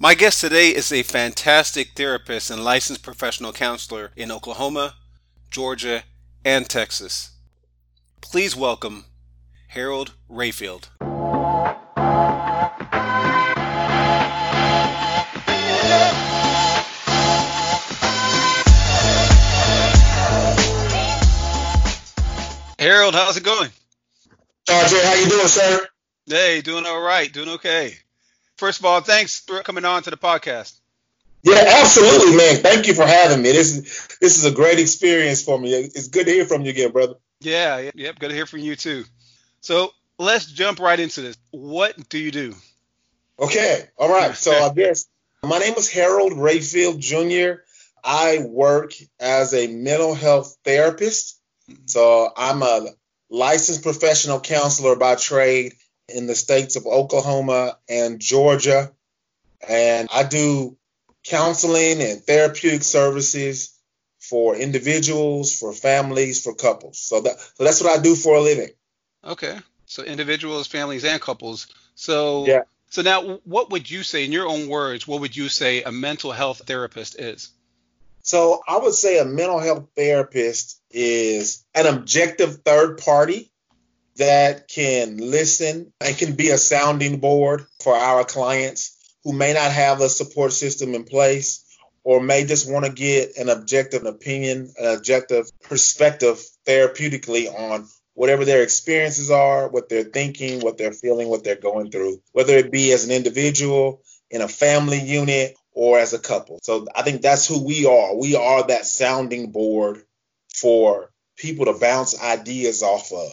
My guest today is a fantastic therapist and licensed professional counselor in Oklahoma, Georgia, and Texas. Please welcome Harold Rayfield. Harold, how's it going? RJ, how you doing, sir? Hey, doing all right, doing okay. First of all, thanks for coming on to the podcast. Yeah, absolutely, man. Thank you for having me. This is this is a great experience for me. It's good to hear from you again, brother. Yeah, yep, good to hear from you too. So let's jump right into this. What do you do? Okay, all right. So I guess my name is Harold Rayfield Jr. I work as a mental health therapist. So I'm a licensed professional counselor by trade in the states of Oklahoma and Georgia. And I do counseling and therapeutic services for individuals, for families, for couples. So that so that's what I do for a living. Okay. So individuals, families, and couples. So yeah. So now, what would you say, in your own words, what would you say a mental health therapist is? So I would say a mental health therapist is an objective third party that can listen and can be a sounding board for our clients who may not have a support system in place or may just want to get an objective opinion, an objective perspective therapeutically on whatever their experiences are, what they're thinking, what they're feeling, what they're going through, whether it be as an individual, in a family unit, or as a couple. So I think that's who we are. We are that sounding board for people to bounce ideas off of.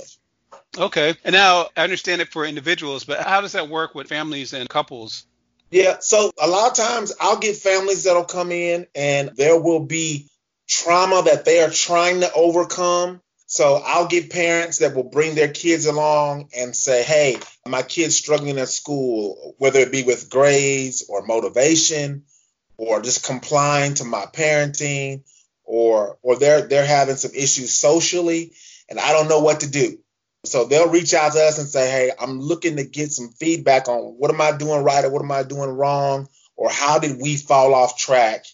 Okay. And now I understand it for individuals, but how does that work with families and couples? Yeah. So a lot of times I'll get families that'll come in and there will be trauma that they are trying to overcome. So I'll get parents that will bring their kids along and say, hey, my kid's struggling at school, whether it be with grades or motivation or just complying to my parenting or or they're they're having some issues socially and I don't know what to do. So they'll reach out to us and say, hey, I'm looking to get some feedback on what am I doing right or what am I doing wrong? Or how did we fall off track?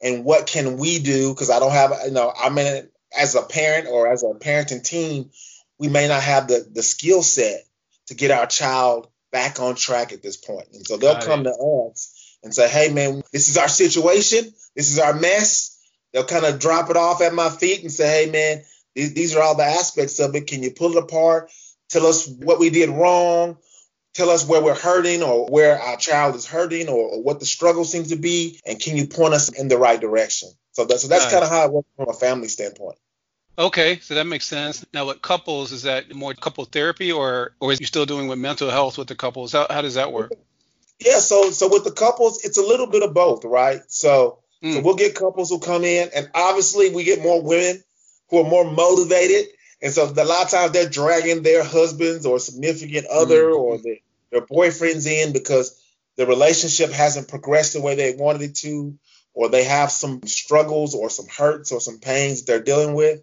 And what can we do? Because I don't have, you know, I mean, as a parent or as a parenting team, we may not have the, the skill set to get our child back on track at this point. And so they'll Got come it. to us and say, hey, man, this is our situation. This is our mess. They'll kind of drop it off at my feet and say, hey, man, these, these are all the aspects of it. Can you pull it apart? Tell us what we did wrong. Tell us where we're hurting or where our child is hurting or, or what the struggle seems to be. And can you point us in the right direction? So, that, so that's kind of how it works from a family standpoint. Okay, so that makes sense. Now, with couples, is that more couple therapy, or or is you still doing with mental health with the couples? How, how does that work? Yeah, so so with the couples, it's a little bit of both, right? So, mm. so we'll get couples who come in, and obviously we get more women who are more motivated. And so a lot of times they're dragging their husbands or significant other mm-hmm. or their, their boyfriends in because the relationship hasn't progressed the way they wanted it to, or they have some struggles or some hurts or some pains that they're dealing with.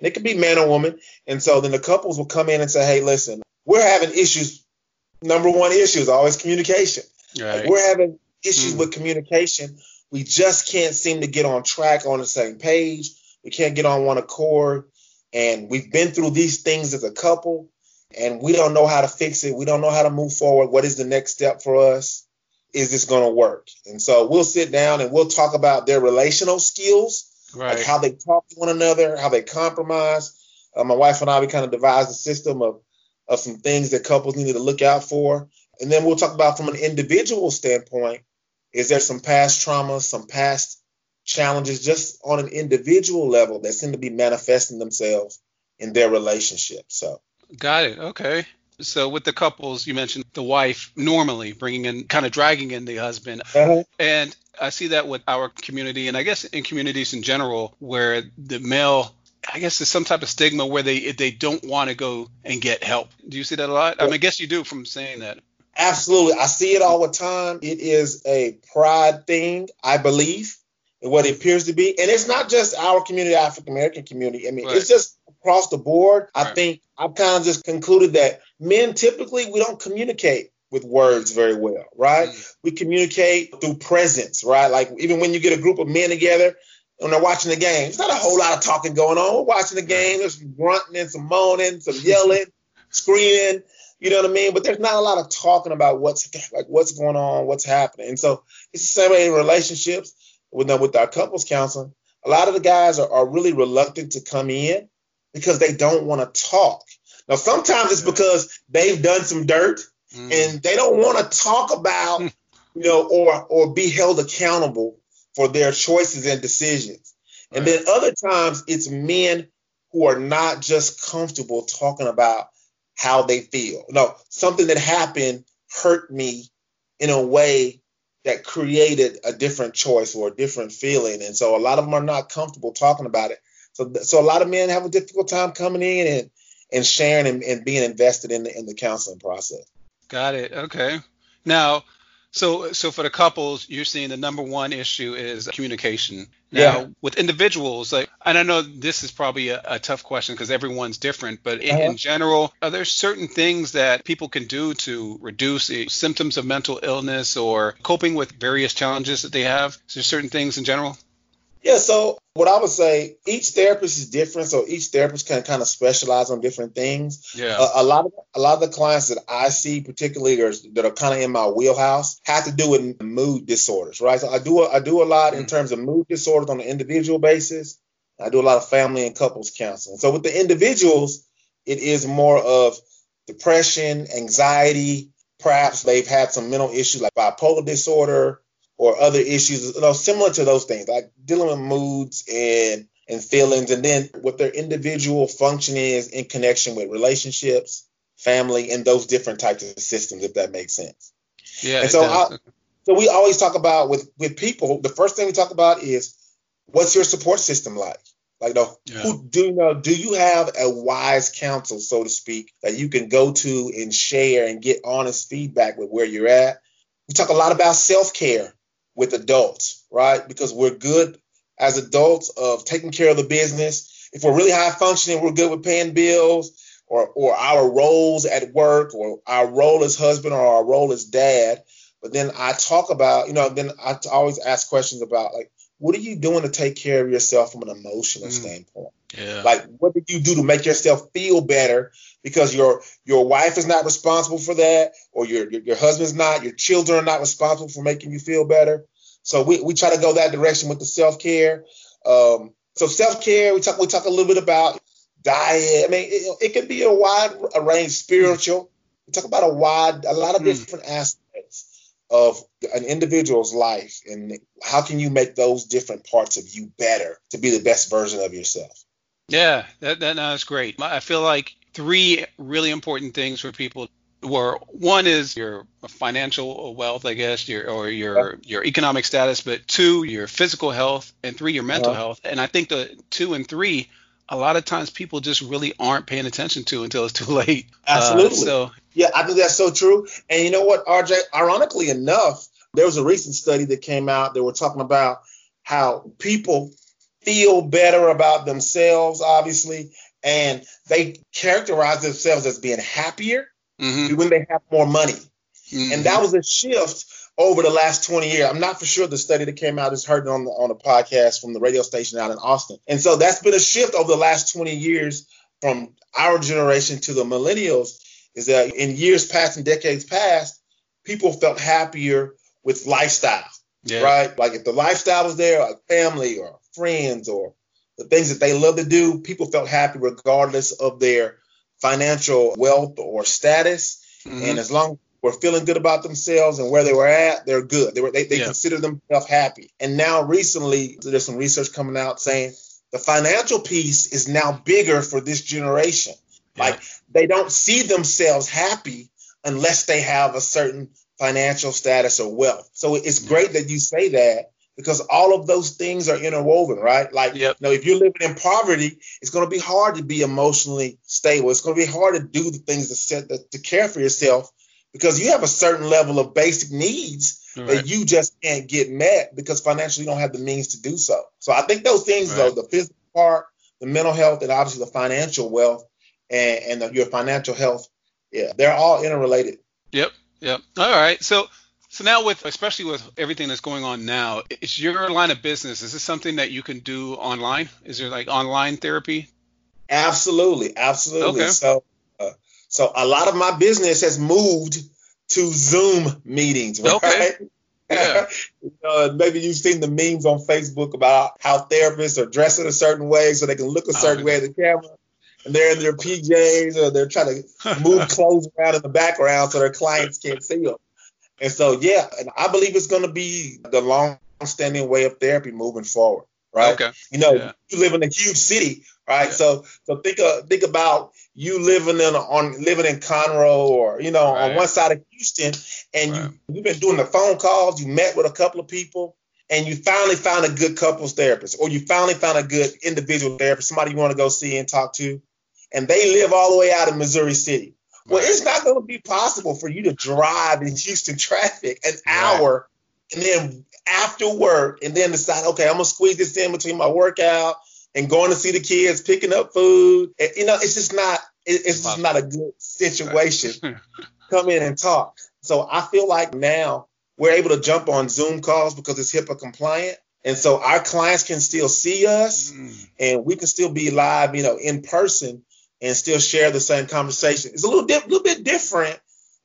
And it could be man or woman. And so then the couples will come in and say, hey, listen, we're having issues. Number one issue is always communication. Right. Like we're having issues mm. with communication. We just can't seem to get on track on the same page we can't get on one accord. And we've been through these things as a couple, and we don't know how to fix it. We don't know how to move forward. What is the next step for us? Is this going to work? And so we'll sit down and we'll talk about their relational skills, right. like how they talk to one another, how they compromise. Uh, my wife and I, we kind of devised a system of, of some things that couples need to look out for. And then we'll talk about from an individual standpoint, is there some past trauma, some past challenges just on an individual level that seem to be manifesting themselves in their relationship. So, got it. Okay. So with the couples, you mentioned the wife normally bringing in, kind of dragging in the husband, uh-huh. and I see that with our community, and I guess in communities in general, where the male, I guess there's some type of stigma where they they don't want to go and get help. Do you see that a lot? I mean, I guess you do from saying that. Absolutely, I see it all the time. It is a pride thing, I believe what it appears to be. And it's not just our community, African American community. I mean, right. it's just across the board. Right. I think I've kind of just concluded that men typically we don't communicate with words very well, right? Mm-hmm. We communicate through presence, right? Like even when you get a group of men together and they're watching the game, there's not a whole lot of talking going on. We're watching the game, there's some grunting and some moaning, some yelling, screaming, you know what I mean? But there's not a lot of talking about what's like what's going on, what's happening. And so it's the same way in relationships with with our couples counseling. A lot of the guys are, are really reluctant to come in because they don't want to talk. Now sometimes it's because they've done some dirt mm. and they don't want to talk about, you know, or or be held accountable for their choices and decisions. Right. And then other times it's men who are not just comfortable talking about how they feel. No, something that happened hurt me in a way that created a different choice or a different feeling. And so a lot of them are not comfortable talking about it. So, so a lot of men have a difficult time coming in and, and sharing and, and being invested in the, in the counseling process. Got it. Okay. Now, so so for the couples, you're seeing the number one issue is communication. Now, yeah. with individuals, like, and I know this is probably a, a tough question because everyone's different, but in, uh-huh. in, general, are there certain things that people can do to reduce the symptoms of mental illness or coping with various challenges that they have? Is there certain things in general? Yeah, so what I would say, each therapist is different, so each therapist can kind of specialize on different things. Yeah. a lot of a lot of the clients that I see, particularly that are kind of in my wheelhouse, have to do with mood disorders, right? So I do a, I do a lot mm. in terms of mood disorders on an individual basis. I do a lot of family and couples counseling. So with the individuals, it is more of depression, anxiety. Perhaps they've had some mental issues like bipolar disorder, or other issues, you know, similar to those things, like dealing with moods and and feelings, and then what their individual function is in connection with relationships, family, and those different types of systems, if that makes sense. Yeah. And so, I, so we always talk about with with people. The first thing we talk about is what's your support system like. Like, no, yeah. who do you know? Do you have a wise counsel, so to speak, that you can go to and share and get honest feedback with where you're at? We talk a lot about self care with adults, right? Because we're good as adults of taking care of the business. If we're really high functioning, we're good with paying bills or, or our roles at work or our role as husband or our role as dad. But then I talk about, you know, then I always ask questions about like, what are you doing to take care of yourself from an emotional mm. standpoint? Yeah. Like, what did you do to make yourself feel better? Because your your wife is not responsible for that, or your your, your husband's not, your children are not responsible for making you feel better. So we, we try to go that direction with the self care. Um, so self care, we talk we talk a little bit about diet. I mean, it, it can be a wide range spiritual. We talk about a wide, a lot of mm. different aspects of an individual's life and how can you make those different parts of you better to be the best version of yourself. Yeah, that, that no, that's great. I feel like three really important things for people were one is your financial wealth, I guess, your or your your economic status, but two, your physical health, and three, your mental uh-huh. health. And I think the two and three, a lot of times people just really aren't paying attention to until it's too late. Absolutely. Uh, so yeah, I think that's so true. And you know what, RJ? Ironically enough, there was a recent study that came out that were talking about how people feel better about themselves, obviously, and they characterize themselves as being happier mm-hmm. when they have more money. Mm-hmm. And that was a shift over the last 20 years. I'm not for sure the study that came out is heard on the, on a podcast from the radio station out in Austin. And so that's been a shift over the last 20 years from our generation to the millennials is that in years past and decades past, people felt happier with lifestyle, yeah. right? Like if the lifestyle was there, like family or friends or the things that they love to do, people felt happy regardless of their financial wealth or status. Mm-hmm. And as long as we're feeling good about themselves and where they were at, they're good. They were they, they yeah. consider themselves happy. And now recently there's some research coming out saying the financial piece is now bigger for this generation. Yeah. Like they don't see themselves happy unless they have a certain financial status or wealth. So it's great that you say that because all of those things are interwoven, right? Like, yep. you know, if you're living in poverty, it's going to be hard to be emotionally stable. It's going to be hard to do the things to set the, to care for yourself because you have a certain level of basic needs right. that you just can't get met because financially you don't have the means to do so. So I think those things, right. though, the physical part, the mental health, and obviously the financial wealth and, and the, your financial health, yeah, they're all interrelated. Yep. Yep. All right. So so now with especially with everything that's going on now, is your line of business is this something that you can do online? Is there like online therapy? Absolutely, absolutely. Okay. So so a lot of my business has moved to Zoom meetings, right? Okay. Yeah. know, maybe you've seen the memes on Facebook about how therapists are dressed in a certain way so they can look a certain oh, way at the camera. And they're in their PJs or they're trying to move clothes around in the background so their clients can't see them. And so, yeah, and I believe it's going to be the long-standing way of therapy moving forward, right? Okay. You know, yeah. you live in a huge city, right? Yeah. So, so think uh, think about you living in on living in Conroe or you know right. on one side of Houston, and right. you you've been doing the phone calls, you met with a couple of people, and you finally found a good couples therapist, or you finally found a good individual therapist, somebody you want to go see and talk to, and they live all the way out in Missouri City. Well, it's not going to be possible for you to drive in Houston traffic an right. hour and then after work and then decide, okay, I'm gonna squeeze this in between my workout and going to see the kids, picking up food. And, you know, it's just not it's just not a good situation. Come in and talk. So I feel like now we're able to jump on Zoom calls because it's HIPAA compliant. And so our clients can still see us mm. and we can still be live, you know, in person and still share the same conversation. It's a little, di- little bit different,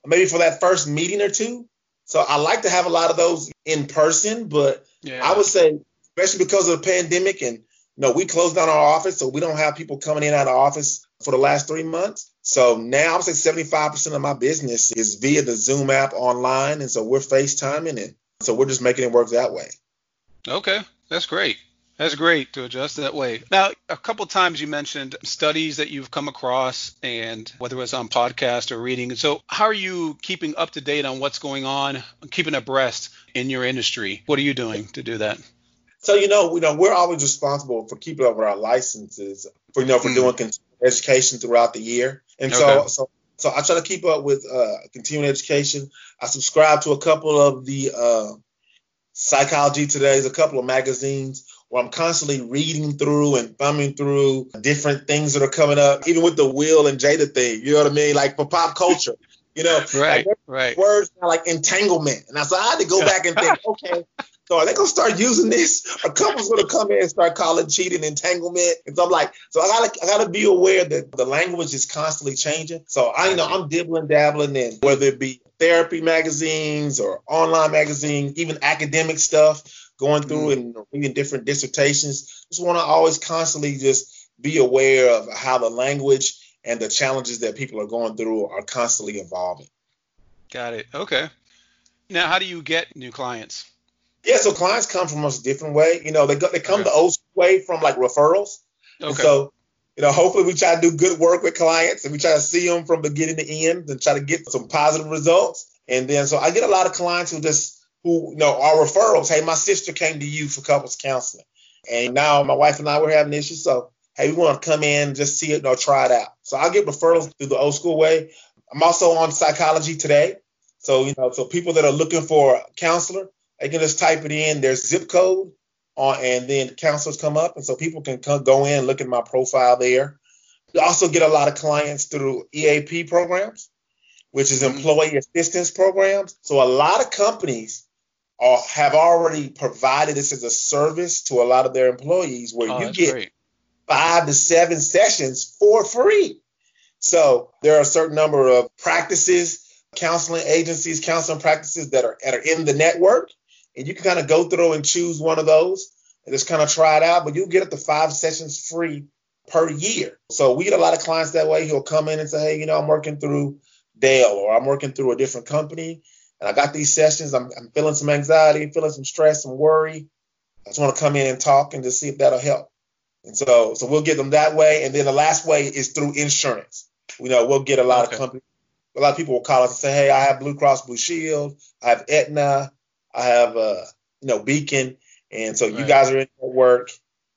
maybe for that first meeting or two. So I like to have a lot of those in person, but yeah. I would say, especially because of the pandemic and know, we closed down our office, so we don't have people coming in out of office for the last three months. So now I'm saying 75% of my business is via the Zoom app online. And so we're FaceTiming it. So we're just making it work that way. Okay, that's great. That's great to adjust that way. Now, a couple times you mentioned studies that you've come across and whether it was on podcast or reading. So, how are you keeping up to date on what's going on, keeping abreast in your industry? What are you doing to do that? So, you know, you know, we're always responsible for keeping up with our licenses for you know for mm. doing education throughout the year. And okay. so so so I try to keep up with uh, continuing education. I subscribe to a couple of the uh, Psychology Today's, a couple of magazines where I'm constantly reading through and thumbing through different things that are coming up, even with the Will and Jada thing. You know what I mean? Like for pop culture. You know, right, like right. Words like entanglement, and I so I had to go back and think, okay, so are they gonna start using this? A couple's gonna come in and start calling cheating entanglement. And so I'm like, so I gotta I gotta be aware that the language is constantly changing. So I you know I'm dibbling dabbling in whether it be therapy magazines or online magazines, even academic stuff, going through mm-hmm. and reading different dissertations. Just want to always constantly just be aware of how the language and the challenges that people are going through are constantly evolving. Got it. Okay. Now, how do you get new clients? Yeah, so clients come from us a different way. You know, they go, they come okay. the old way from like referrals. Okay. And so, you know, hopefully we try to do good work with clients and we try to see them from beginning to end and try to get some positive results. And then, so I get a lot of clients who just who you know are referrals. Hey, my sister came to you for couples counseling, and now my wife and I were having issues. So, hey, we want to come in just see it or try it out. So I get referrals through the old school way. I'm also on psychology today. So, you know, so people that are looking for a counselor, they can just type it in their zip code on, and then counselors come up. And so people can come, go in and look at my profile there. We also get a lot of clients through EAP programs, which is mm-hmm. employee assistance programs. So a lot of companies are, have already provided this as a service to a lot of their employees where oh, you get great. five to seven sessions for free. So there are a certain number of practices, counseling agencies, counseling practices that are, that are in the network and you can kind of go through and choose one of those and just kind of try it out. But you'll get up to five sessions free per year. So we get a lot of clients that way. He'll come in and say, hey, you know, I'm working through Dell or I'm working through a different company and I got these sessions. I'm, I'm feeling some anxiety, feeling some stress, some worry. I just want to come in and talk and just see if that'll help. And so, so we'll get them that way. And then the last way is through insurance. You know, we'll get a lot okay. of companies. A lot of people will call us and say, "Hey, I have Blue Cross Blue Shield. I have Aetna. I have uh, you know Beacon, and so right. you guys are in work,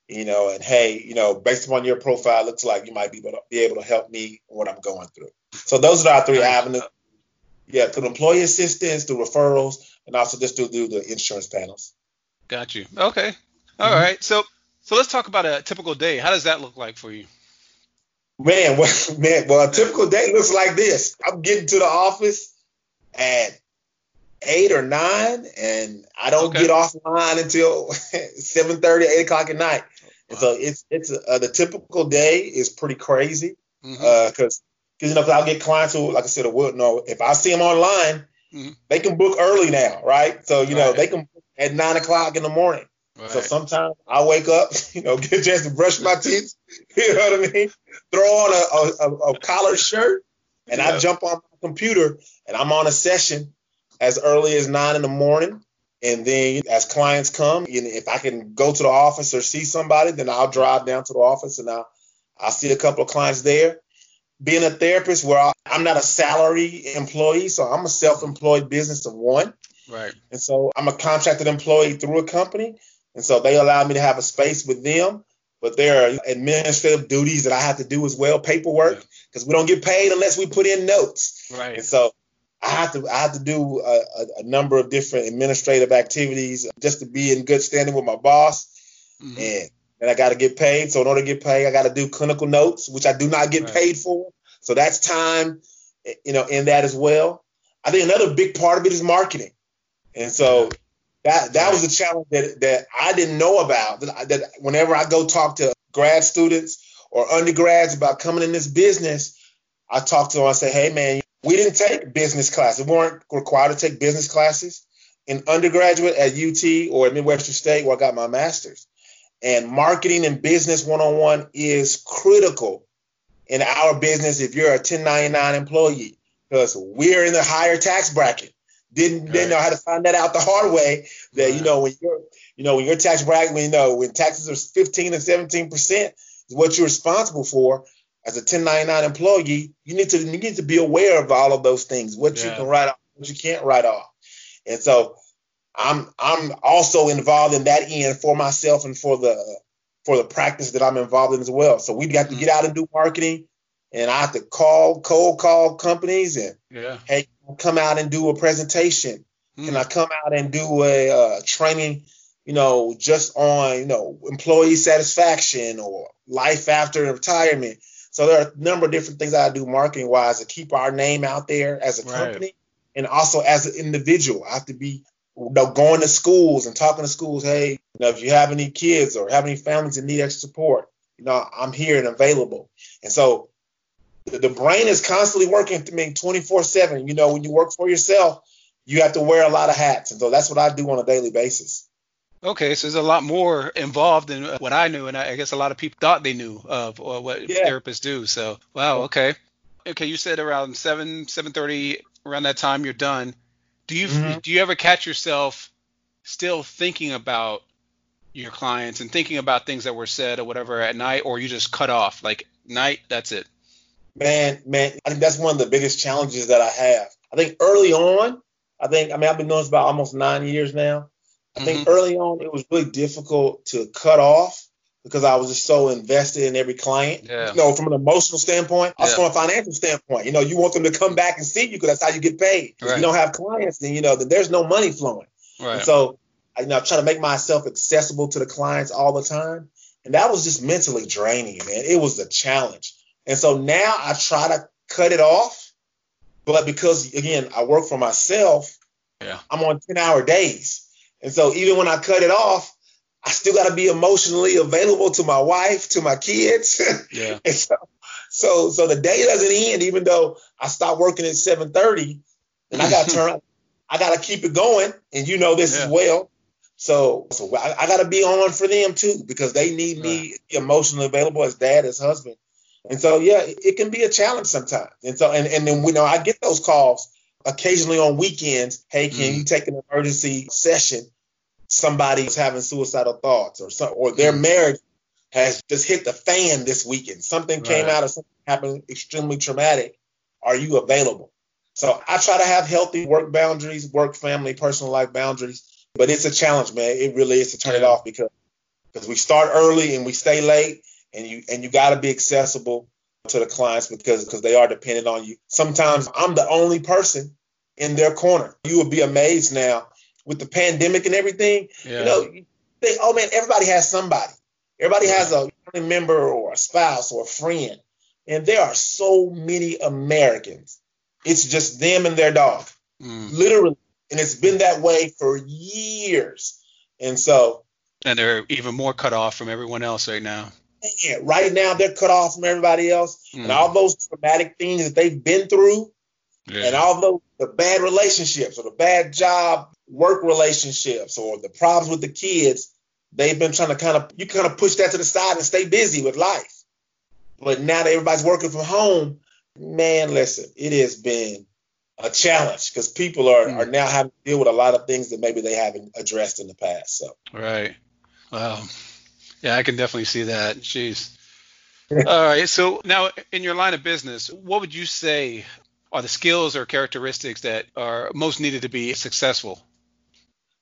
you know, and hey, you know, based upon your profile, looks like you might be able to be able to help me what I'm going through. So those are our three avenues. Yeah, through employee assistance, through referrals, and also just through, through the insurance panels. Got you. Okay. All mm-hmm. right. So so let's talk about a typical day. How does that look like for you? Man, well, man, well, a typical day looks like this. I'm getting to the office at eight or nine, and I don't okay. get offline until 7:30, 8 o'clock at night. Wow. So it's it's uh, the typical day is pretty crazy because mm-hmm. uh, you know I'll get clients who, like I said, would know if I see them online, mm-hmm. they can book early now, right? So you right. know they can at nine o'clock in the morning. Right. So sometimes I wake up, you know, get a chance to brush my teeth, you know what I mean? Throw on a, a, a collar shirt, and yeah. I jump on my computer and I'm on a session as early as nine in the morning. And then as clients come, if I can go to the office or see somebody, then I'll drive down to the office and I'll, I'll see a couple of clients there. Being a therapist where I'm not a salary employee, so I'm a self-employed business of one. Right. And so I'm a contracted employee through a company. And so they allow me to have a space with them. But there are administrative duties that I have to do as well, paperwork, because we don't get paid unless we put in notes. Right. And so I have to I have to do a, a, a, number of different administrative activities just to be in good standing with my boss, mm-hmm. and then I got to get paid. So in order to get paid, I got to do clinical notes, which I do not get right. paid for. So that's time, you know, in that as well. I think another big part of it is marketing, and so that that was a challenge that that I didn't know about. That, that whenever I go talk to grad students or undergrads about coming in this business, I talk to them. I say, hey man, we didn't take business classes. We weren't required to take business classes in undergraduate at UT or at Midwestern State where I got my master's. And marketing and business one-on-one is critical in our business if you're a 1099 employee because we're in the higher tax bracket. Didn't right. didn't know how to find that out the hard way. That right. you know when you're you know when your tax bracket when you know when taxes are 15 and 17 percent is what you're responsible for as a 1099 employee, you need to you need to be aware of all of those things, what yeah. you can write off, what you can't write off. And so I'm I'm also involved in that end for myself and for the for the practice that I'm involved in as well. So we've got to get out and do marketing, and I have to call cold call companies and yeah. hey, come out and do a presentation. Mm. Can I come out and do a uh, training? You know, just on you know employee satisfaction or life after retirement so there are a number of different things I do marketing wise to keep our name out there as a company right. and also as an individual. I have to be you know, going to schools and talking to schools. Hey, you know, if you have any kids or have any families that need extra support, you know, I'm here and available. And so the, the brain is constantly working to me 24 seven. You know, when you work for yourself, you have to wear a lot of hats. And so that's what I do on a daily basis. Okay, so there's a lot more involved than what I knew, and I guess a lot of people thought they knew of or what yeah. therapists do. So, wow, okay, okay. You said around seven, seven thirty, around that time, you're done. Do you mm-hmm. do you ever catch yourself still thinking about your clients and thinking about things that were said or whatever at night, or you just cut off like night? That's it. Man, man, I think that's one of the biggest challenges that I have. I think early on, I think I mean I've been doing this about almost nine years now. I think mm-hmm. early on it was really difficult to cut off because I was just so invested in every client. Yeah. You know, from an emotional standpoint, also yeah. from a financial standpoint. You know, you want them to come back and see you because that's how you get paid. Right. If you don't have clients, then you know that there's no money flowing. Right. And so, I, you know, I try to make myself accessible to the clients all the time, and that was just mentally draining, man. It was a challenge. And so now I try to cut it off, but because again I work for myself, yeah. I'm on 10 hour days. And so even when I cut it off, I still got to be emotionally available to my wife, to my kids. Yeah. and so, so, so the day doesn't end, even though I stop working at 7:30, and I got to turn. I got to keep it going, and you know this yeah. as well. So, so I, I got to be on for them too because they need right. me emotionally available as dad, as husband. And so, yeah, it, it can be a challenge sometimes. And so, and and then you know, I get those calls occasionally on weekends. Hey, can mm. you take an emergency session? somebody's having suicidal thoughts or some, or their mm. marriage has just hit the fan this weekend. Something right. came out or something happened extremely traumatic. Are you available? So I try to have healthy work boundaries, work, family, personal life boundaries. But it's a challenge, man. It really is to turn yeah. it off because because we start early and we stay late, and you and you got to be accessible to the clients because because they are dependent on you. Sometimes I'm the only person in their corner. You would be amazed now with the pandemic and everything, yeah. you know, you think, oh man, everybody has somebody. Everybody yeah. has a family member or a spouse or a friend. And there are so many Americans. It's just them and their dog. mm. literally, and it's been that way for years. And so, and they're even more cut off from everyone else right now. Right now they're cut off from everybody else, mm. and all those traumatic things that they've been through, yeah. and all those the bad relationships or the bad job work relationships or the problems with the kids, they've been trying to kind of you kind of push that to the side and stay busy with life. But now that everybody's working from home, man, listen, it has been a challenge because people are, mm. are now having to deal with a lot of things that maybe they haven't addressed in the past. So right, wow, yeah, I can definitely see that. Jeez. All right, so now in your line of business, what would you say are the skills or characteristics that are most needed to be successful?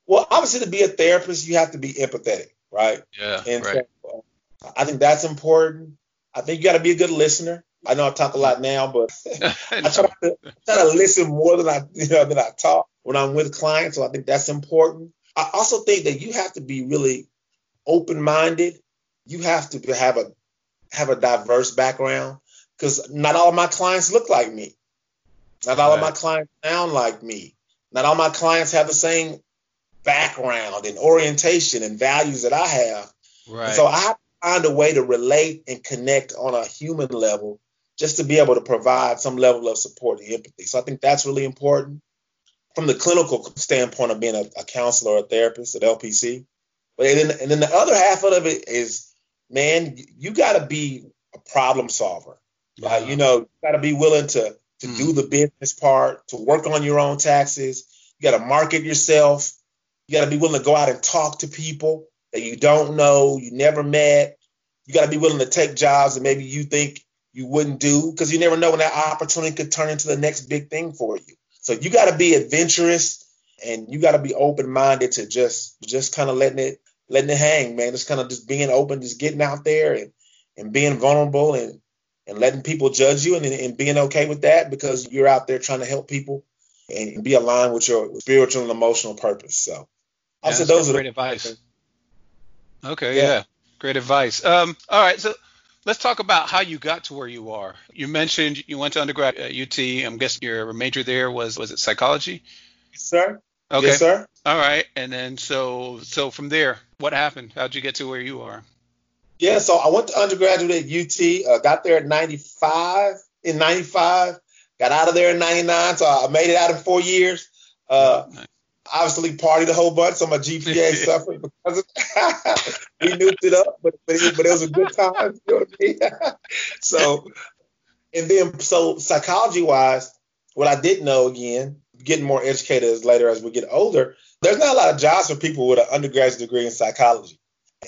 Well, obviously, to be a therapist, you have to be empathetic, right? Yeah. And right. So, I think that's important. I think you got to be a good listener. I know I talk a lot now, but I try to, try to listen more than I you know than I talk when I'm with clients. So I think that's important. I also think that you have to be really open-minded. You have to have a have a diverse background because not all of my clients look like me. Not all right. of my clients sound like me. Not all my clients have the same background and orientation and values that I have. Right. And so I have to find a way to relate and connect on a human level just to be able to provide some level of support and empathy. So I think that's really important from the clinical standpoint of being a, a counselor or a therapist at LPC. But and then, and then the other half of it is, man, you got to be a problem solver. Yeah. Right? You know, you got to be willing to to mm. do the business part, to work on your own taxes. You got to market yourself. You got to be willing to go out and talk to people that you don't know, you never met. You got to be willing to take jobs that maybe you think you wouldn't do because you never know when that opportunity could turn into the next big thing for you. So you got to be adventurous and you got to be open minded to just just kind of letting it letting it hang, man. Just kind of just being open, just getting out there and and being vulnerable and and letting people judge you and, and being okay with that because you're out there trying to help people and be aligned with your spiritual and emotional purpose. So I said those are great the, advice. Okay, yeah. yeah. great advice. Um, all right, so let's talk about how you got to where you are. You mentioned you went to undergrad at UT. I'm guessing your major there was was it psychology? Yes, sir. Okay. Yes, sir. All right, and then so so from there, what happened? How'd you get to where you are? Yeah, so I went to undergraduate at UT. Uh, got there at 95 in 95. Got out of there in 99, so I made it out in four years. Uh, nice obviously partied a whole bunch, so my GPA suffered because of we nuked it up, but but it, but it was a good time. You know what I mean? so, and then so psychology wise, what I didn't know again, getting more educated as later as we get older, there's not a lot of jobs for people with an undergraduate degree in psychology,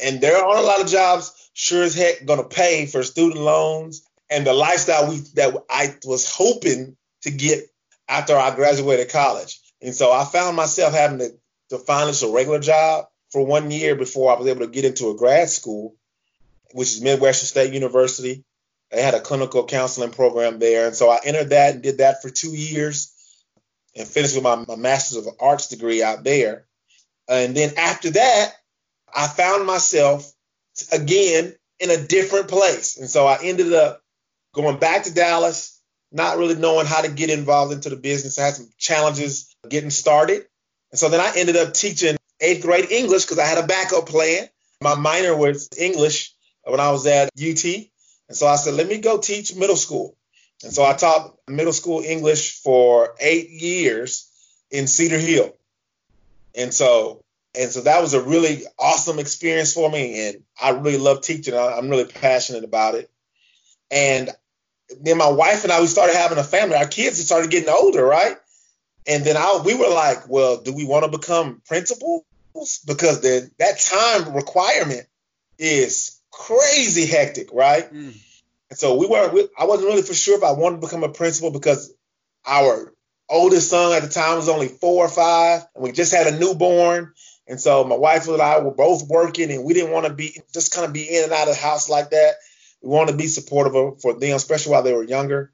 and there aren't a lot of jobs sure as heck to pay for student loans and the lifestyle we that I was hoping to get after I graduated college. And so I found myself having to, to find a regular job for one year before I was able to get into a grad school, which is Midwestern State University. They had a clinical counseling program there. And so I entered that and did that for two years and finished with my, my Master's of Arts degree out there. And then after that, I found myself again in a different place. And so I ended up going back to Dallas, not really knowing how to get involved into the business. I had some challenges getting started. And so then I ended up teaching eighth grade English because I had a backup plan. My minor was English when I was at UT. And so I said, let me go teach middle school. And so I taught middle school English for eight years in Cedar Hill. And so and so that was a really awesome experience for me. And I really love teaching. I'm really passionate about it. And then my wife and I, we started having a family. Our kids started getting older, right? And then I, we were like, well, do we want to become principals? Because then that time requirement is crazy hectic, right? Mm. And so we weren't, we, I wasn't really for sure if I wanted to become a principal because our oldest son at the time was only four or five, and we just had a newborn. And so my wife and I were both working, and we didn't want to be just kind of be in and out of the house like that. We wanted to be supportive for them, especially while they were younger.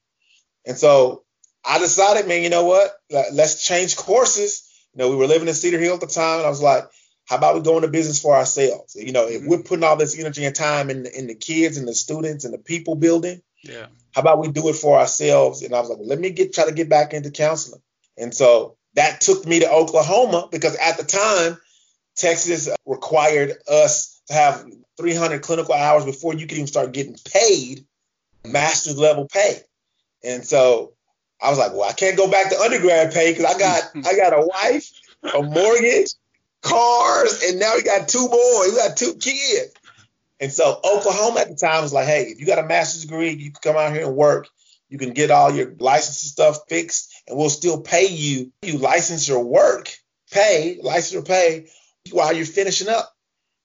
And so I decided, man, you know what? Let's change courses. You know, we were living in Cedar Hill at the time, and I was like, how about we go into business for ourselves? You know, if mm-hmm. we're putting all this energy and time in, in the kids and the students and the people building, yeah. How about we do it for ourselves? And I was like, well, let me get try to get back into counseling. And so that took me to Oklahoma because at the time, Texas required us to have 300 clinical hours before you could even start getting paid master's level pay. And so I was like, well, I can't go back to undergrad pay because I got I got a wife, a mortgage, cars, and now we got two boys, we got two kids. And so Oklahoma at the time was like, hey, if you got a master's degree, you can come out here and work. You can get all your license and stuff fixed, and we'll still pay you. You license your work, pay, license your pay while you're finishing up.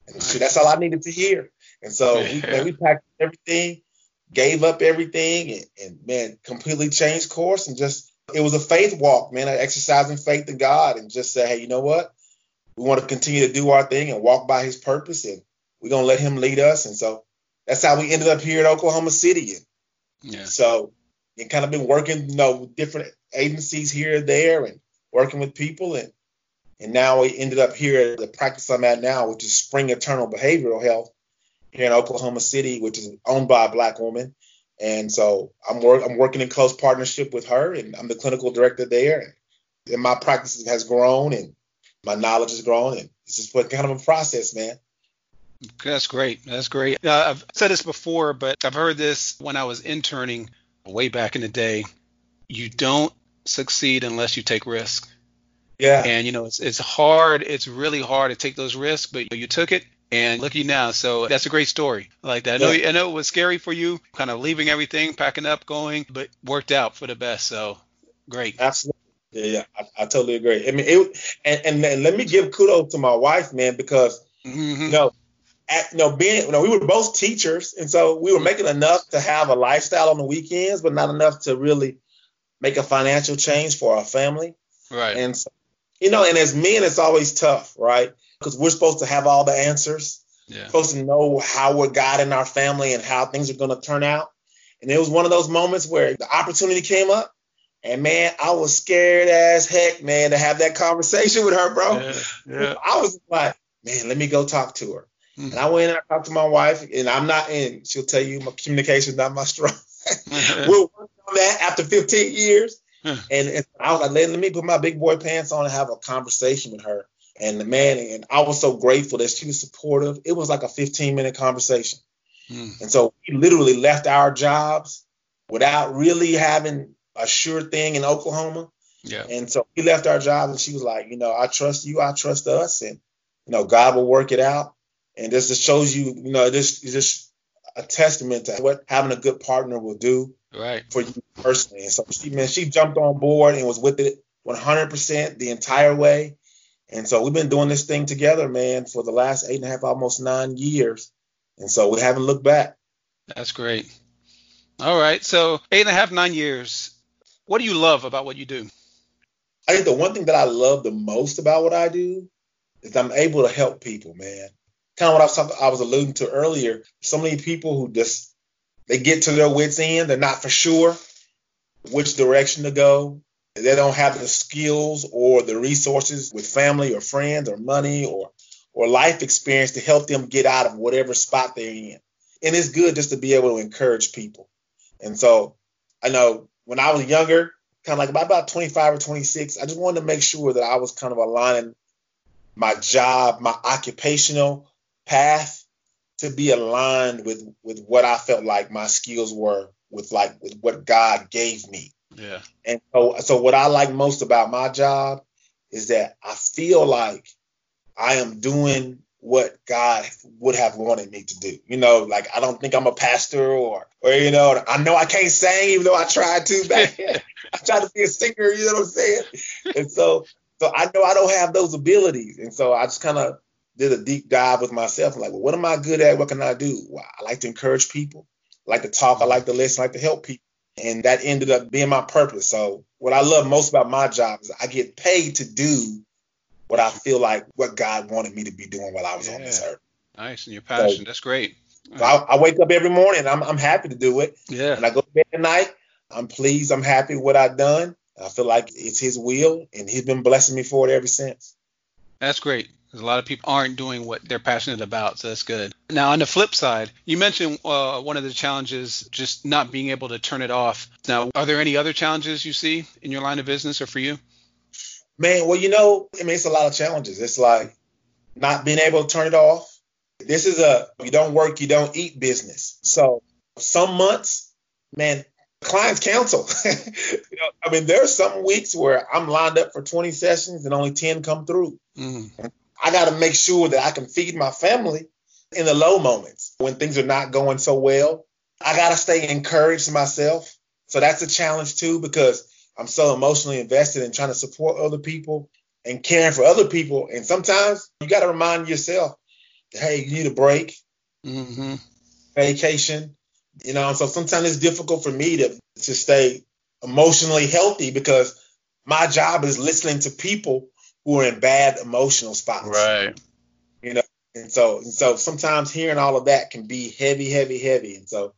And so that's all I needed to hear. And so yeah. we, man, we packed everything, gave up everything, and, and man, completely changed course and just it was a faith walk, man, exercising faith in God and just say, hey, you know what? We want to continue to do our thing and walk by His purpose, and we're gonna let Him lead us. And so that's how we ended up here at Oklahoma City. And yeah. so and kind of been working, you know, different agencies here and there, and working with people, and and now we ended up here at the practice I'm at now, which is Spring Eternal Behavioral Health here in Oklahoma City, which is owned by a black woman. And so I'm work I'm working in close partnership with her, and I'm the clinical director there. And my practice has grown, and my knowledge has grown, and it's just kind of a process, man. That's great. That's great. Uh, I've said this before, but I've heard this when I was interning way back in the day. You don't succeed unless you take risks. Yeah. And you know, it's it's hard. It's really hard to take those risks, but you took it, and look at you now. So that's a great story. I like that. I know, yeah. I know it was scary for you, kind of leaving everything, packing up, going, but worked out for the best. So great. Absolutely. Yeah, I, I totally agree. I mean, it, and, and, let me give kudos to my wife, man, because mm-hmm. you know, at, you know, being, you know, we were both teachers, and so we were mm-hmm. making enough to have a lifestyle on the weekends, but not enough to really make a financial change for our family. Right. And so, you know, and as men, it's always tough, right? Because we're supposed to have all the answers. Yeah. Supposed to know how we're guiding our family and how things are going to turn out. And it was one of those moments where the opportunity came up, and man, I was scared as heck, man, to have that conversation with her, bro. Yeah, yeah. I was like, man, let me go talk to her. Mm-hmm. And I went and I talked to my wife, and I'm not in. She'll tell you my communication is not my strong. we'll work on that after 15 years. and, and, I was like, let, let me put my big boy pants on and have a conversation with her. And the man, and I was so grateful that she was supportive. It was like a 15 minute conversation. Mm. And so we literally left our jobs without really having a sure thing in Oklahoma. Yeah. And so we left our jobs and she was like, you know, I trust you, I trust us, and you know, God will work it out. And this just shows you, you know, this is just a testament to what having a good partner will do right. for you personally. And so she, man, she jumped on board and was with it 100% the entire way. And so we've been doing this thing together, man, for the last eight and a half, almost nine years. And so we haven't looked back. That's great. All right. So eight and a half, nine years. What do you love about what you do? I think the one thing that I love the most about what I do is I'm able to help people, man. Kind of what I was I was alluding to earlier. So many people who just they get to their wits end, they're not for sure which direction to go. They don't have the skills or the resources with family or friends or money or or life experience to help them get out of whatever spot they're in. And it's good just to be able to encourage people. And so I know when I was younger, kind of like about 25 or 26, I just wanted to make sure that I was kind of aligning my job, my occupational path to be aligned with with what I felt like my skills were with like with what God gave me. Yeah. And so so what I like most about my job is that I feel like I am doing what God would have wanted me to do. You know, like I don't think I'm a pastor or or you know, I know I can't sing even though I tried to back then. I tried to be a singer, you know what I'm saying? And so so I know I don't have those abilities. And so I just kind of did a deep dive with myself. I'm like, well, what am I good at? What can I do? Well, I like to encourage people. I like to talk. I like to listen. I like to help people. And that ended up being my purpose. So what I love most about my job is I get paid to do what I feel like what God wanted me to be doing while I was yeah. on this earth. Nice. And your passion. So, That's great. So I, I, wake up every morning. I'm, I'm happy to do it. Yeah. And I go to bed at night. I'm pleased. I'm happy with what I've done. I feel like it's His will, and He's been blessing me for it ever since. That's great because a lot of people aren't doing what they're passionate about. So that's good. Now, on the flip side, you mentioned uh, one of the challenges just not being able to turn it off. Now, are there any other challenges you see in your line of business or for you? Man, well, you know, I mean, it's a lot of challenges. It's like not being able to turn it off. This is a you don't work, you don't eat business. So some months, man, clients cancel. you know, I mean, there are some weeks where I'm lined up for 20 sessions and only 10 come through. Mm. I got to make sure that I can feed my family in the low moments when things are not going so well. I got to stay encouraged myself. So that's a challenge too because I'm so emotionally invested in trying to support other people and caring for other people. And sometimes you got to remind yourself, hey, you need a break, mm-hmm. vacation, you know. So sometimes it's difficult for me to to stay emotionally healthy because my job is listening to people who are in bad emotional spots. Right. You know, and so and so sometimes hearing all of that can be heavy, heavy, heavy. And so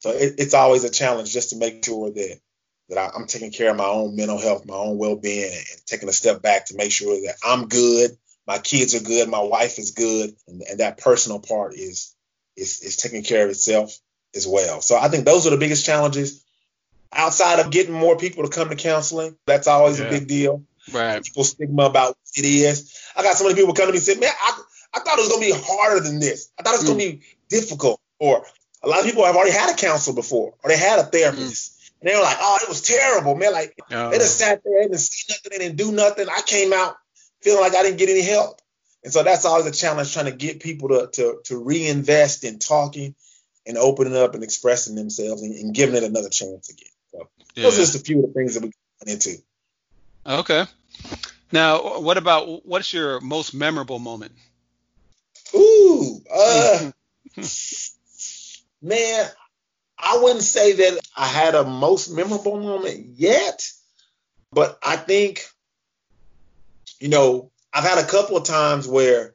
so it, it's always a challenge just to make sure that that I, am taking care of my own mental health, my own well-being, and taking a step back to make sure that I'm good, my kids are good, my wife is good, and, and that personal part is is is taking care of itself as well. So I think those are the biggest challenges. Outside of getting more people to come to counseling, that's always yeah. a big deal. Right. People stigma about what it is. I got so many people come to me and say, "Man, I, I thought it was gonna be harder than this. I thought it was mm. gonna be difficult." Or a lot of people have already had a counselor before, or they had a therapist. Mm and they were like, "Oh, it was terrible, man. Like oh. they just sat there, they didn't see nothing, they didn't do nothing. I came out feeling like I didn't get any help." And so that's always a challenge, trying to get people to to, to reinvest in talking and opening up and expressing themselves and, and giving it another chance again. So yeah. those are just a few of the things that we get into. Okay. Now, what about what's your most memorable moment? Ooh, uh, man, I wouldn't say that I had a most memorable moment yet, but I think, you know, I've had a couple of times where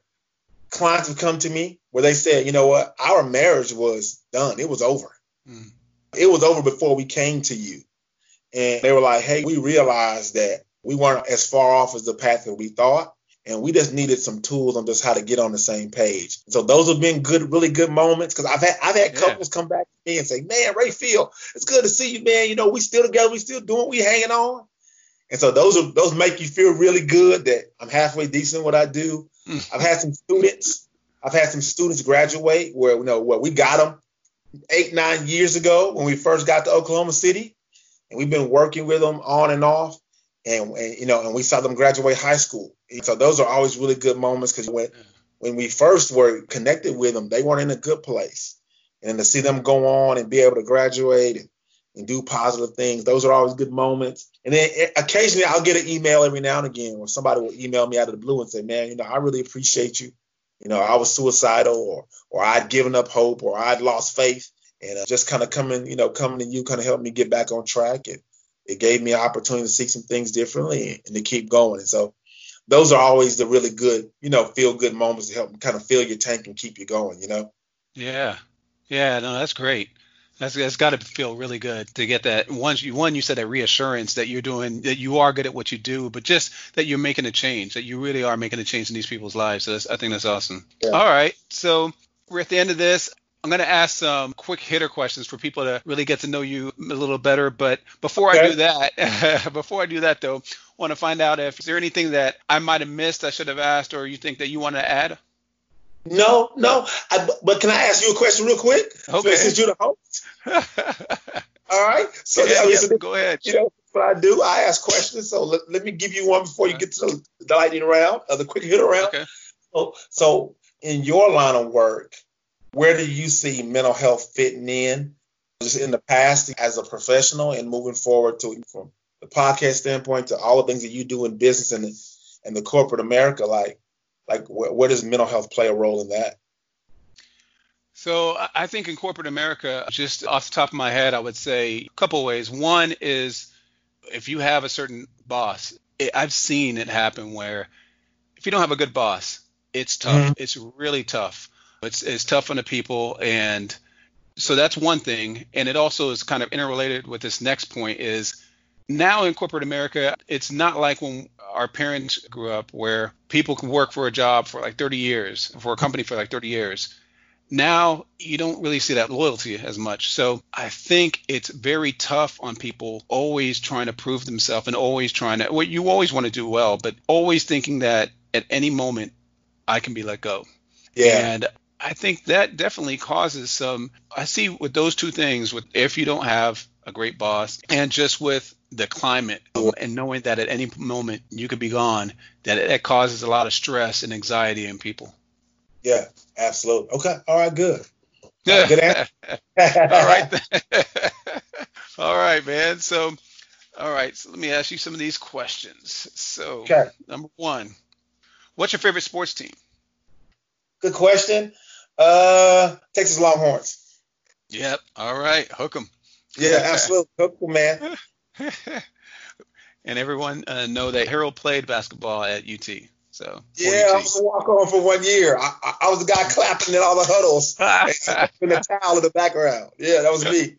clients have come to me where they said, you know what, our marriage was done. It was over. Mm. It was over before we came to you. And they were like, hey, we realized that we weren't as far off as the path that we thought and we just needed some tools on just how to get on the same page. So those have been good, really good moments because I've had I've had couples come back to me and say, "Man, Rayfield, it's good to see you, man. You know, we still together, we still doing, we hanging on." And so those are those make you feel really good that I'm halfway decent what I do. Mm. I've had some students, I've had some students graduate where you know where we got them eight nine years ago when we first got to Oklahoma City, and we've been working with them on and off and, and, you know, and we saw them graduate high school. So those are always really good moments because when when we first were connected with them, they weren't in a good place, and to see them go on and be able to graduate and, and do positive things, those are always good moments. And then eh, occasionally I'll get an email every now and again where somebody will email me out of the blue and say, "Man, you know, I really appreciate you. You know, I was suicidal, or or I'd given up hope, or I'd lost faith." And uh, just kind of coming, you know, coming to you kind of helped me get back on track. And it gave me an opportunity to see some things differently and to keep going. And so those are always the really good, you know, feel good moments to help kind of fill your tank and keep you going, you know? Yeah. Yeah, no, that's great. That's, that's got to feel really good to get that. Once you one, you said that reassurance that you're doing, that you are good at what you do, but just that you're making a change, that you really are making a change in these people's lives. So I think that's awesome. Yeah. All right, so we're at the end of this. I'm going to ask some quick hitter questions for people to really get to know you a little better. But before okay. I do that, before I do that though, I want to find out if is there anything that I might have missed, I should have asked, or you think that you want to add? No, no. I, but can I ask you a question real quick? Okay. Since you're the host. All right. So, yeah, yeah, so go ahead. You know what I do? I ask questions. So let, let me give you one before you get to the, the lightning round, or the quick hitter round. Okay. So, so in your line of work, where do you see mental health fitting in just in the past as a professional and moving forward to from the podcast standpoint to all the things that you do in business and and the corporate America like like where, where does mental health play a role in that? So I think in corporate America, just off the top of my head, I would say a couple ways. One is if you have a certain boss, it, I've seen it happen where if you don't have a good boss, it's tough. Mm-hmm. It's really tough. It's, it's tough on the people. And so that's one thing. And it also is kind of interrelated with this next point is now in corporate America, it's not like when our parents grew up where people can work for a job for like 30 years, for a company for like 30 years. now you don't really see that loyalty as much. So I think it's very tough on people always trying to prove themselves and always trying to, well, you always want to do well, but always thinking that at any moment I can be let go. Yeah. And I think that definitely causes some. I see with those two things, with if you don't have a great boss, and just with the climate um, and knowing that at any moment you could be gone, that it, causes a lot of stress and anxiety in people. Yeah, absolutely. Okay. All right. Good. Yeah. good answer. all right. all right, man. So, all right. So let me ask you some of these questions. So, okay. number one, what's your favorite sports team? Good question. Uh, Texas Longhorns. Yep. All right. Hook 'em. Yeah, absolutely. Hook 'em, man. and everyone uh, know that Harold played basketball at UT. So yeah, I was a walk on for one year. I, I, I, was the guy clapping in all the huddles in the towel in the background. Yeah, that was me.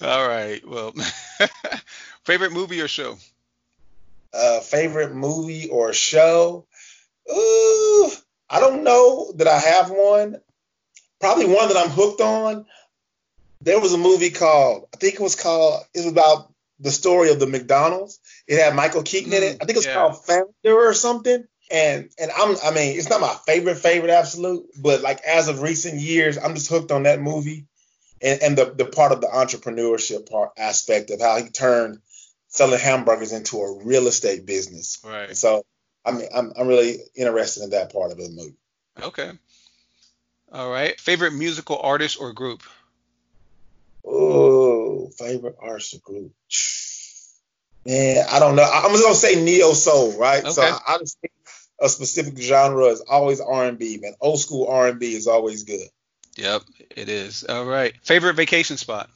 all right. Well, favorite movie or show? Uh, favorite movie or show? Ooh, I don't know that I have one. Probably one that I'm hooked on. There was a movie called, I think it was called, it was about the story of the McDonald's. It had Michael Keaton in it. Mm, I think it was yeah. called Founder or something. And and I'm I mean, it's not my favorite favorite absolute, but like as of recent years, I'm just hooked on that movie and, and the, the part of the entrepreneurship part aspect of how he turned selling hamburgers into a real estate business. Right. so I mean I'm I'm really interested in that part of the movie. Okay. All right. Favorite musical artist or group? Oh, favorite artist group. Man, I don't know. I'm just gonna say neo soul, right? Okay. So I, I just think a specific genre is always R&B, man. Old school R&B is always good. Yep, it is. All right. Favorite vacation spot?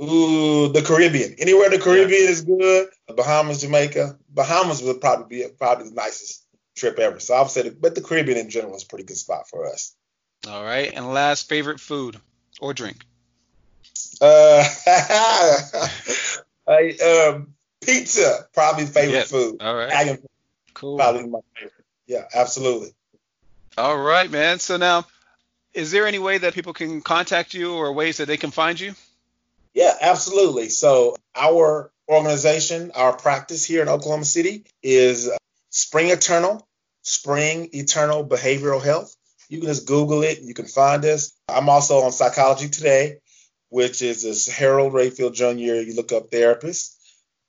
Ooh, the Caribbean. Anywhere in the Caribbean yeah. is good. Bahamas, Jamaica. Bahamas would probably be probably the nicest trip ever. So I would say, the, but the Caribbean in general is a pretty good spot for us. All right. And last, favorite food or drink? Uh, I, um, pizza, probably favorite yeah. food. All right. Italian cool. Probably my favorite. Yeah, absolutely. All right, man. So now, is there any way that people can contact you or ways that they can find you? Yeah, absolutely. So our organization, our practice here in Oklahoma City is uh, Spring Eternal, Spring Eternal Behavioral Health. You can just Google it. You can find us. I'm also on Psychology Today which is this Harold Rayfield Jr. You look up therapist.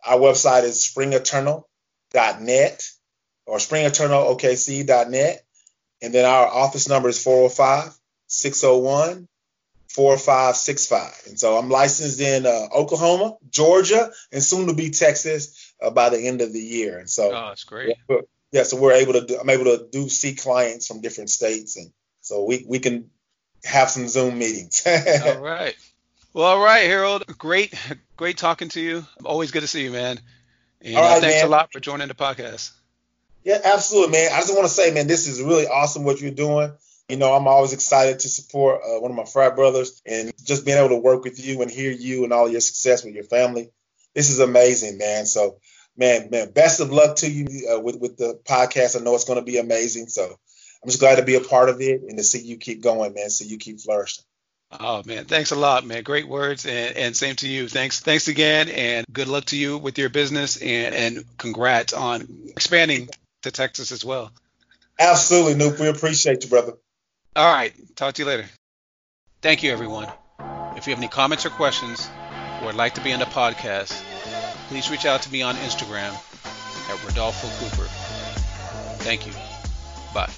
Our website is springeternal.net or springeternalokc.net. And then our office number is 405 601 4565. And so I'm licensed in uh, Oklahoma, Georgia, and soon to be Texas uh, by the end of the year. And so, oh, that's great. Yeah, yeah, so we're able to do, I'm able to do see clients from different states. And so we, we can have some Zoom meetings. All right. Well, all right, Harold. Great, great talking to you. Always good to see you, man. And all right, uh, thanks man. a lot for joining the podcast. Yeah, absolutely, man. I just want to say, man, this is really awesome what you're doing. You know, I'm always excited to support uh, one of my frat brothers and just being able to work with you and hear you and all your success with your family. This is amazing, man. So, man, man, best of luck to you uh, with with the podcast. I know it's going to be amazing. So, I'm just glad to be a part of it and to see you keep going, man. See you keep flourishing. Oh man, thanks a lot, man. Great words, and, and same to you. Thanks, thanks again, and good luck to you with your business, and and congrats on expanding to Texas as well. Absolutely, Noop. We appreciate you, brother. All right, talk to you later. Thank you, everyone. If you have any comments or questions, or would like to be on the podcast, please reach out to me on Instagram at Rodolfo Cooper. Thank you. Bye.